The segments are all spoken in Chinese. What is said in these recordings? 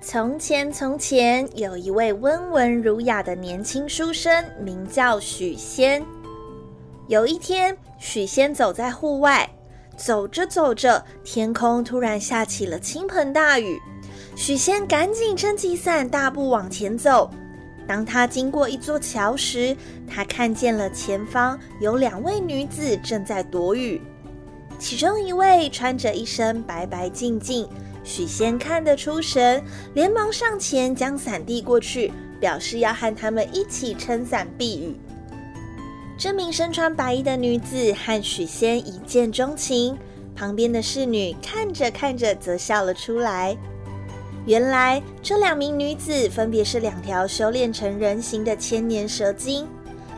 从前，从前有一位温文儒雅的年轻书生，名叫许仙。有一天，许仙走在户外，走着走着，天空突然下起了倾盆大雨。许仙赶紧撑起伞，大步往前走。当他经过一座桥时，他看见了前方有两位女子正在躲雨，其中一位穿着一身白白净净。许仙看得出神，连忙上前将伞递过去，表示要和他们一起撑伞避雨。这名身穿白衣的女子和许仙一见钟情，旁边的侍女看着看着则笑了出来。原来这两名女子分别是两条修炼成人形的千年蛇精，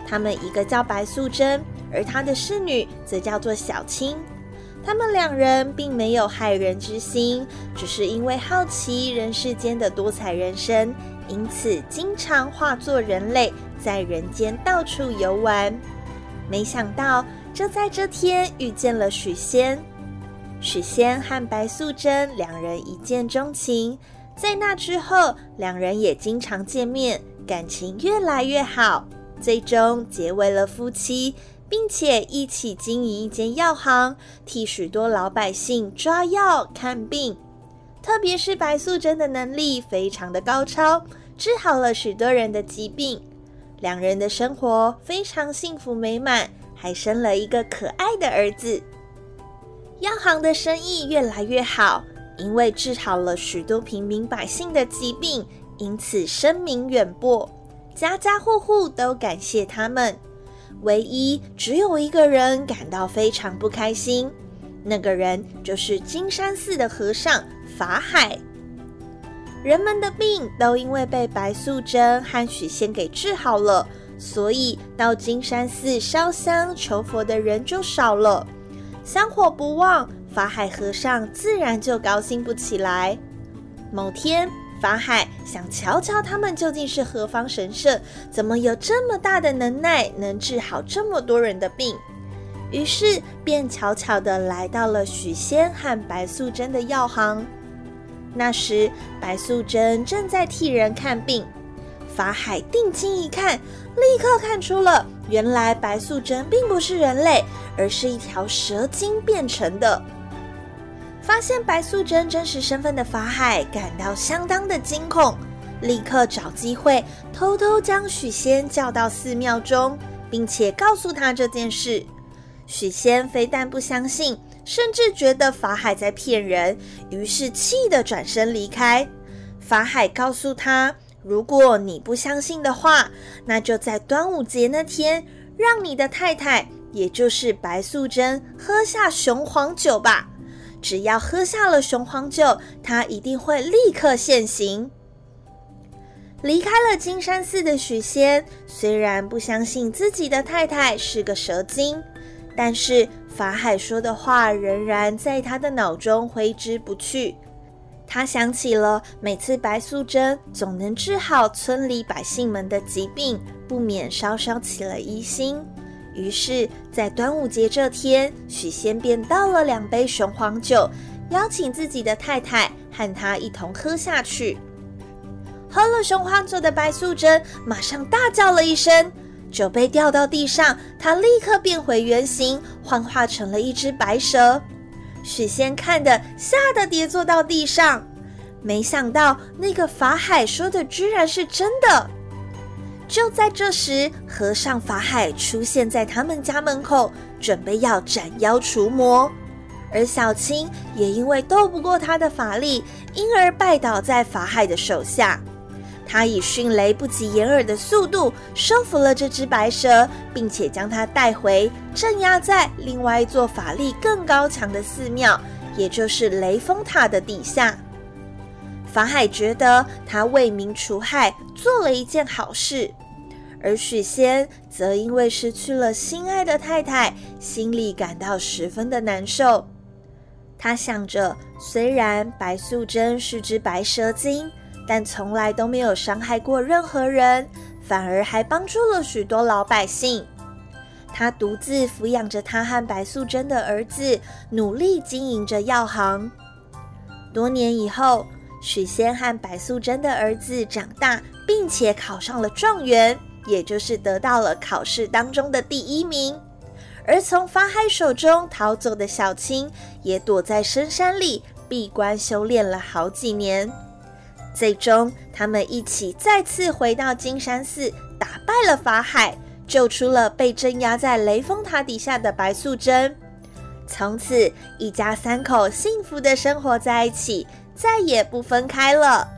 她们一个叫白素贞，而她的侍女则叫做小青。她们两人并没有害人之心，只是因为好奇人世间的多彩人生，因此经常化作人类，在人间到处游玩。没想到，就在这天遇见了许仙。许仙和白素贞两人一见钟情，在那之后，两人也经常见面，感情越来越好，最终结为了夫妻。并且一起经营一间药行，替许多老百姓抓药看病。特别是白素贞的能力非常的高超，治好了许多人的疾病。两人的生活非常幸福美满，还生了一个可爱的儿子。药行的生意越来越好，因为治好了许多平民百姓的疾病，因此声名远播，家家户户都感谢他们。唯一只有一个人感到非常不开心，那个人就是金山寺的和尚法海。人们的病都因为被白素贞和许仙给治好了，所以到金山寺烧香求佛的人就少了，香火不旺，法海和尚自然就高兴不起来。某天。法海想瞧瞧他们究竟是何方神圣，怎么有这么大的能耐，能治好这么多人的病？于是便悄悄地来到了许仙和白素贞的药行。那时，白素贞正在替人看病。法海定睛一看，立刻看出了，原来白素贞并不是人类，而是一条蛇精变成的。发现白素贞真实身份的法海感到相当的惊恐，立刻找机会偷偷将许仙叫到寺庙中，并且告诉他这件事。许仙非但不相信，甚至觉得法海在骗人，于是气得转身离开。法海告诉他：“如果你不相信的话，那就在端午节那天，让你的太太，也就是白素贞，喝下雄黄酒吧。”只要喝下了雄黄酒，他一定会立刻现形。离开了金山寺的许仙，虽然不相信自己的太太是个蛇精，但是法海说的话仍然在他的脑中挥之不去。他想起了每次白素贞总能治好村里百姓们的疾病，不免稍稍起了疑心。于是，在端午节这天，许仙便倒了两杯雄黄酒，邀请自己的太太和他一同喝下去。喝了雄黄酒的白素贞马上大叫了一声，酒杯掉到地上，她立刻变回原形，幻化成了一只白蛇。许仙看的吓得跌坐到地上，没想到那个法海说的居然是真的。就在这时，和尚法海出现在他们家门口，准备要斩妖除魔。而小青也因为斗不过他的法力，因而拜倒在法海的手下。他以迅雷不及掩耳的速度收服了这只白蛇，并且将它带回镇压在另外一座法力更高强的寺庙，也就是雷峰塔的底下。法海觉得他为民除害，做了一件好事，而许仙则因为失去了心爱的太太，心里感到十分的难受。他想着，虽然白素贞是只白蛇精，但从来都没有伤害过任何人，反而还帮助了许多老百姓。他独自抚养着他和白素贞的儿子，努力经营着药行。多年以后，许仙和白素贞的儿子长大，并且考上了状元，也就是得到了考试当中的第一名。而从法海手中逃走的小青，也躲在深山里闭关修炼了好几年。最终，他们一起再次回到金山寺，打败了法海。救出了被镇压在雷峰塔底下的白素贞，从此一家三口幸福的生活在一起，再也不分开了。